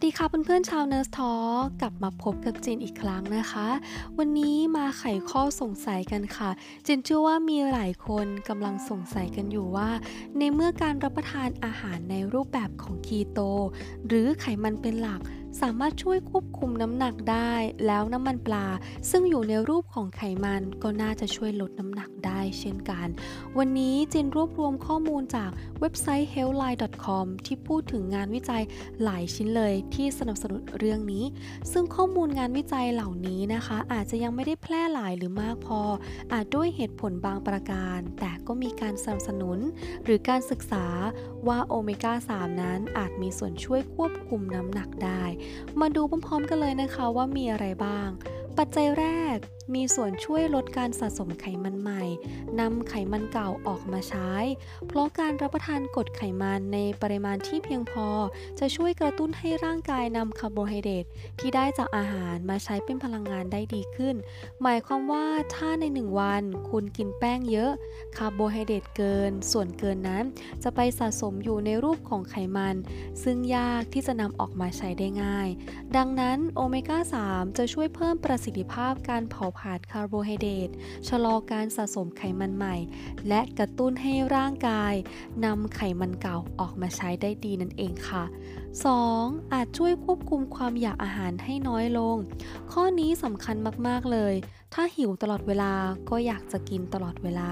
วัสดีค่ะเพื่อนๆชาวเนิร์สทอกลับมาพบกับจินอีกครั้งนะคะ วันนี้มาไขข้อสงสัยกันค่ะจินเชื่อว่ามีหลายคนกำลังสงสัยกันอยู่ว่า ในเมื่อการรับประทานอาหารในรูปแบบของคีโต หรือไขมันเป็นหลักสามารถช่วยควบคุมน้ำหนักได้ แล้วน้ำมันปลา ซึ่งอยู่ในรูปของไขมันก็น่าจะช่วยลดน้ำหนักได้เช่นกัน วันนี้จินรวบรวมข้อมูลจากเว็บไซต์ healthline.com ที่พูดถึงงานวิจัยหลายชิ้นเลยที่สนับสนุนเรื่องนี้ ซึ่งข้อมูลงานวิจัยเหล่านี้นะคะ อาจจะยังไม่ได้แพร่หลายหรือมากพอ อาจด้วยเหตุผลบางประการ แต่ ก็มีการสนับสนุน หรือการศึกษาว่าโอเมก้า 3 นั้นอาจมีส่วนช่วยควบคุมน้ำหนักได้ มาดูพร้อมๆกันเลยนะคะว่ามีอะไรบ้าง ปัจจัยแรก มีส่วนช่วยลดการสะสมไขมันใหม่นำไขมันเก่าออกมาใช้ เพราะการรับประทานกรดไขมันในปริมาณที่เพียงพอ จะช่วยกระตุ้นให้ร่างกายนำคาร์โบไฮเดรตที่ได้จากอาหารมาใช้เป็นพลังงานได้ดีขึ้น หมายความว่าถ้าใน 1 วัน คุณกินแป้งเยอะคาร์โบไฮเดรตเกิน ส่วนเกินนั้น จะไปสะสมอยู่ในรูปของไขมัน ซึ่งยากที่จะนำออกมาใช้ได้ง่าย ดังนั้นโอเมก้า3 จะช่วยเพิ่มประสิทธิภาพการเผาผลาญคาร์โบไฮเดรตชะลอการสะสมไขมันใหม่ และกระตุ้นให้ร่างกายนำไขมันเก่าออกมาใช้ได้ดีนั่นเองค่ะ 2. อาจช่วยควบคุมความอยากอาหารให้น้อยลง ข้อนี้สำคัญมากๆเลย ถ้าหิวตลอดเวลาก็อยากจะกินตลอดเวลา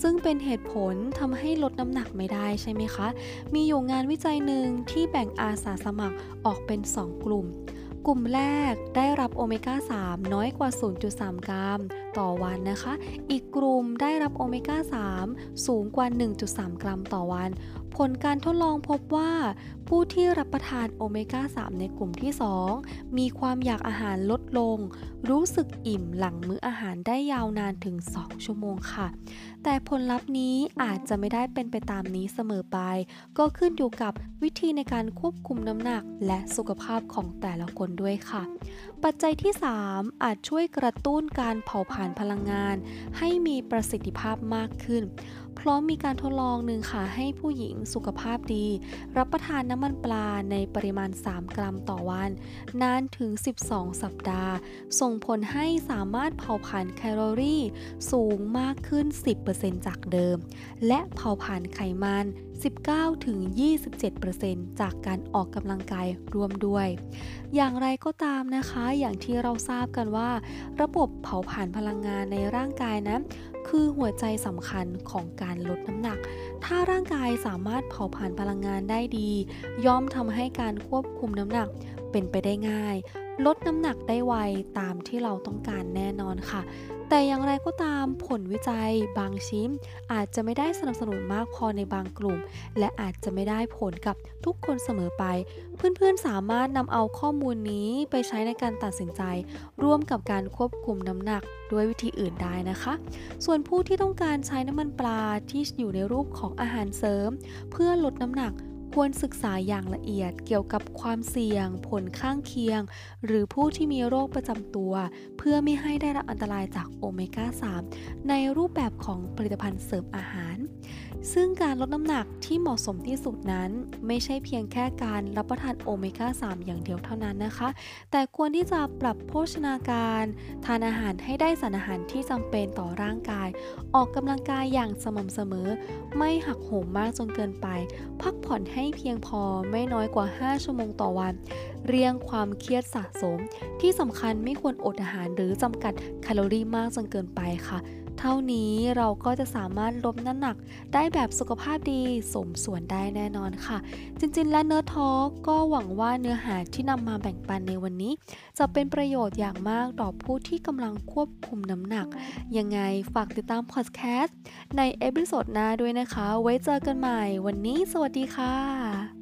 ซึ่งเป็นเหตุผลทำให้ลดน้ำหนักไม่ได้ใช่ไหมคะ มีอยู่งานวิจัยหนึ่งที่แบ่งอาสาสมัครออกเป็น 2 กลุ่ม กลุ่มแรกได้รับโอเมก้า 3 น้อยกว่า 0.3 กรัม ต่อวันนะคะ อีกกลุ่มได้รับโอเมก้า 3 สูงกว่า 1.3 กรัมต่อวัน ผลการทดลองพบว่า ผู้ที่รับประทานโอเมก้า 3 ในกลุ่มที่ 2 มีความอยากอาหารลดลง รู้สึกอิ่มหลังมื้ออาหารได้ยาวนานถึง 2 ชั่วโมงค่ะ แต่ผลลัพธ์นี้อาจจะไม่ได้เป็นไปตามนี้เสมอไป ก็ขึ้นอยู่กับวิธีในการควบคุมน้ำหนักและสุขภาพของแต่ละคนด้วยค่ะ ปัจจัยที่ 3 อาจช่วยกระตุ้นการเผาผลาญพลังงาน ให้มีประสิทธิภาพมากขึ้น พราะมีการทดลองหนึ่งค่ะให้ผู้หญิงสุขภาพดี รับประทานน้ำมันปลาในปริมาณ 3 กรัมต่อวัน นานถึง 12 สัปดาห์ ส่งผลให้สามารถเผาผลาญแคลอรี่สูงมากขึ้น 10%จากเดิม และเผาผลาญไขมัน 19-27%จากการออกกำลังกายรวมด้วย อย่างไรก็ตามนะคะ อย่างที่เราทราบกันว่า ระบบเผาผลาญพลังงานในร่างกายนะ คือหัวใจสำคัญของการลดน้ำหนัก ถ้าร่างกายสามารถเผาผลาญพลังงานได้ดี ย่อมทำให้การควบคุมน้ำหนักเป็นไปได้ง่าย ลดน้ำหนักได้ไวตามที่เราต้องการแน่นอนค่ะ แต่อย่างไรก็ตามผลวิจัยบางชิ้น อาจจะไม่ได้สนับสนุนมากพอในบางกลุ่ม และอาจจะไม่ได้ผลกับทุกคนเสมอไป เพื่อนๆสามารถนำเอาข้อมูลนี้ไปใช้ในการตัดสินใจ ร่วมกับการควบคุมน้ำหนักด้วยวิธีอื่นได้นะคะ ส่วนผู้ที่ต้องการใช้น้ำมันปลาที่อยู่ในรูปของอาหารเสริม เพื่อลดน้ำหนัก ควรศึกษาอย่างละเอียดเกี่ยวกับความเสี่ยง ผลข้างเคียง หรือผู้ที่มีโรคประจำตัว เพื่อไม่ให้ได้รับอันตรายจากโอเมก้า 3 ในรูปแบบของผลิตภัณฑ์เสริมอาหาร ซึ่งการลดน้ำหนักที่เหมาะสมที่สุดนั้น ไม่ใช่เพียงแค่การรับประทานโอเมก้า 3 อย่างเดียวเท่านั้นนะคะ แต่ควรที่จะปรับโภชนาการ ทานอาหารให้ได้สารอาหารที่จำเป็นต่อร่างกาย ออกกำลังกายอย่างสม่ำเสมอ ไม่หักโหมมากจนเกินไป พักผ่อนให้เพียงพอไม่น้อยกว่า 5 ชั่วโมงต่อวัน เรียงความเครียดสะสม ที่สำคัญไม่ควรอดอาหารหรือจำกัดแคลอรี่มากจนเกินไปค่ะ เท่านี้เราก็จะสามารถลดน้ำหนักได้แบบสุขภาพดีสมส่วนได้แน่นอนค่ะ จริงๆ และเนื้อทอก็หวังว่าเนื้อหาที่นำมาแบ่งปันในวันนี้ จะเป็นประโยชน์อย่างมากต่อผู้ที่กำลังควบคุมน้ำหนัก ยังไงฝากติดตามพอดแคสต์ใน episode หน้าด้วยนะคะ ไว้เจอกันใหม่วันนี้สวัสดีค่ะ